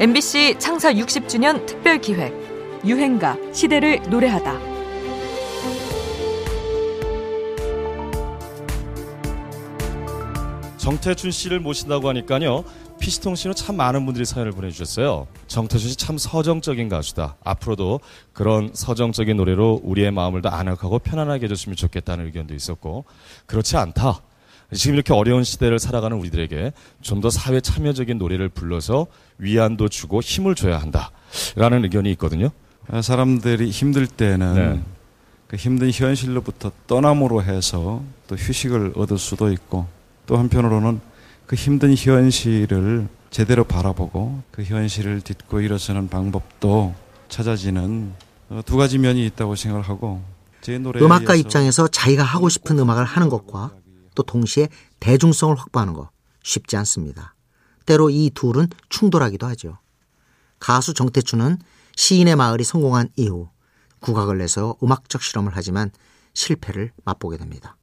MBC 창사 60주년 특별 기획 유행가 시대를 노래하다. 정태춘 씨를 모신다고 하니까요. 피시통 씨는 참 많은 분들이 사연을 보내주셨어요. 정태춘 씨참 서정적인 가수다. 앞으로도 그런 서정적인 노래로 우리의 마음을 더 아늑하고 편안하게 해줬으면 좋겠다는 의견도 있었고 그렇지 않다. 지금 이렇게 어려운 시대를 살아가는 우리들에게 좀 더 사회 참여적인 노래를 불러서 위안도 주고 힘을 줘야 한다라는 의견이 있거든요. 사람들이 힘들 때는 네. 그 힘든 현실로부터 떠남으로 해서 또 휴식을 얻을 수도 있고 또 한편으로는 그 힘든 현실을 제대로 바라보고 그 현실을 딛고 일어서는 방법도 찾아지는 어, 두 가지 면이 있다고 생각을 하고 제 노래에 음악가 입장에서 자기가 하고 싶은 음악을 하는 것과 또 동시에 대중성을 확보하는 것 쉽지 않습니다. 때로 이 둘은 충돌하기도 하죠. 가수 정태춘은 시인의 마을이 성공한 이후 국악을 내서 음악적 실험을 하지만 실패를 맛보게 됩니다.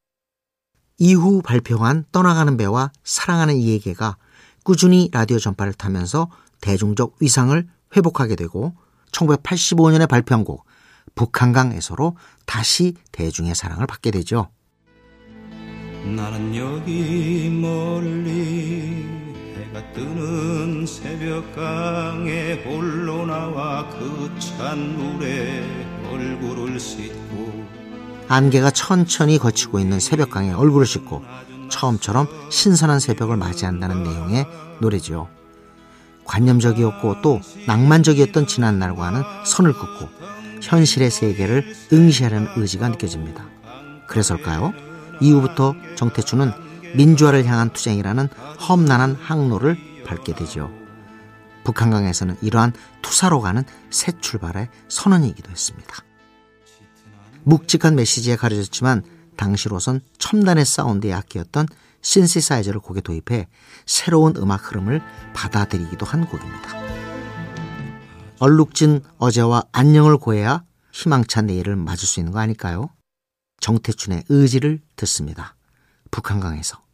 이후 발표한 떠나가는 배와 사랑하는 이에게가 꾸준히 라디오 전파를 타면서 대중적 위상을 회복하게 되고 1985년에 발표한 곡 북한강에서로 다시 대중의 사랑을 받게 되죠. 나는 여기 멀리 해가 뜨는 새벽강에 홀로 나와 그 찬 물에 얼굴을 씻고 안개가 천천히 거치고 있는 새벽강에 얼굴을 씻고 처음처럼 신선한 새벽을 맞이한다는 내용의 노래지요. 관념적이었고 또 낭만적이었던 지난날과는 선을 긋고 현실의 세계를 응시하려는 의지가 느껴집니다. 그래서일까요? 이후부터 정태춘은 민주화를 향한 투쟁이라는 험난한 항로를 밟게 되죠. 북한강에서는 이러한 투사로 가는 새 출발의 선언이기도 했습니다. 묵직한 메시지에 가려졌지만 당시로선 첨단의 사운드에 악기였던 신시사이저를 곡에 도입해 새로운 음악 흐름을 받아들이기도 한 곡입니다. 얼룩진 어제와 안녕을 고해야 희망찬 내일을 맞을 수 있는 거 아닐까요? 정태춘의 의지를 듣습니다. 북한강에서.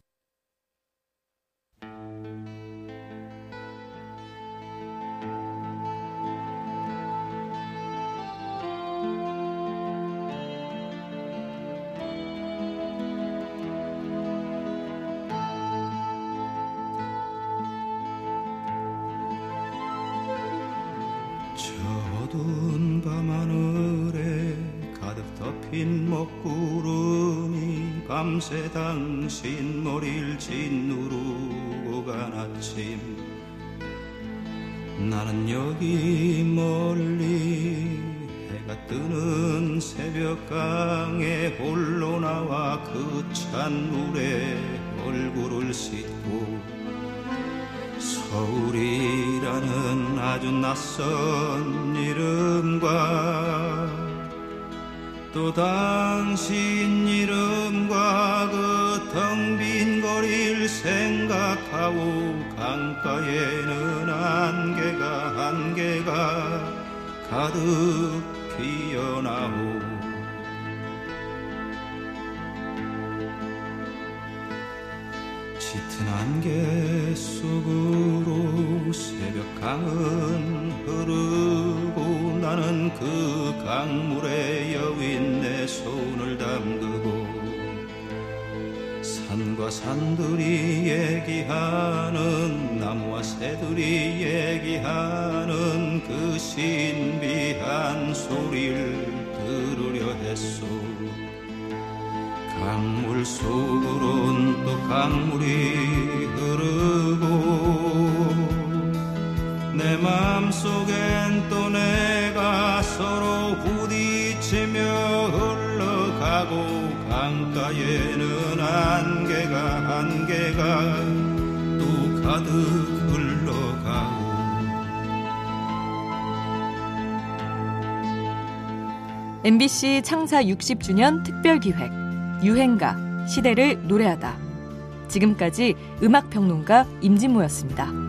덮인 먹구름이 밤새 당신 머리를 짓누르고 간 아침. 나는 여기 멀리 해가 뜨는 새벽강에 홀로 나와 그 찬 물에 얼굴을 씻고 서울이라는 아주 낯선 이름과 또 당신 이름과 그 텅 빈 거리를 생각하고 강가에는 안개가 안개가 가득 피어나오 짙은 안개 속으로 새벽 강은 흐르고 나는 그 강물에 여윈 내 손을 담그고 산과 산들이 얘기하는 나무와 새들이 얘기하는 그 신비한 소리를 들으려 했소 강물 속으론 또 강물이 흐르고 내 맘속엔 또 내가 서로 부딪히며 흘러가고 강가에는 안개가 안개가 또 가득 흘러가고. MBC 창사 60주년 특별 기획 유행가 시대를 노래하다. 지금까지 음악 평론가 임진모였습니다.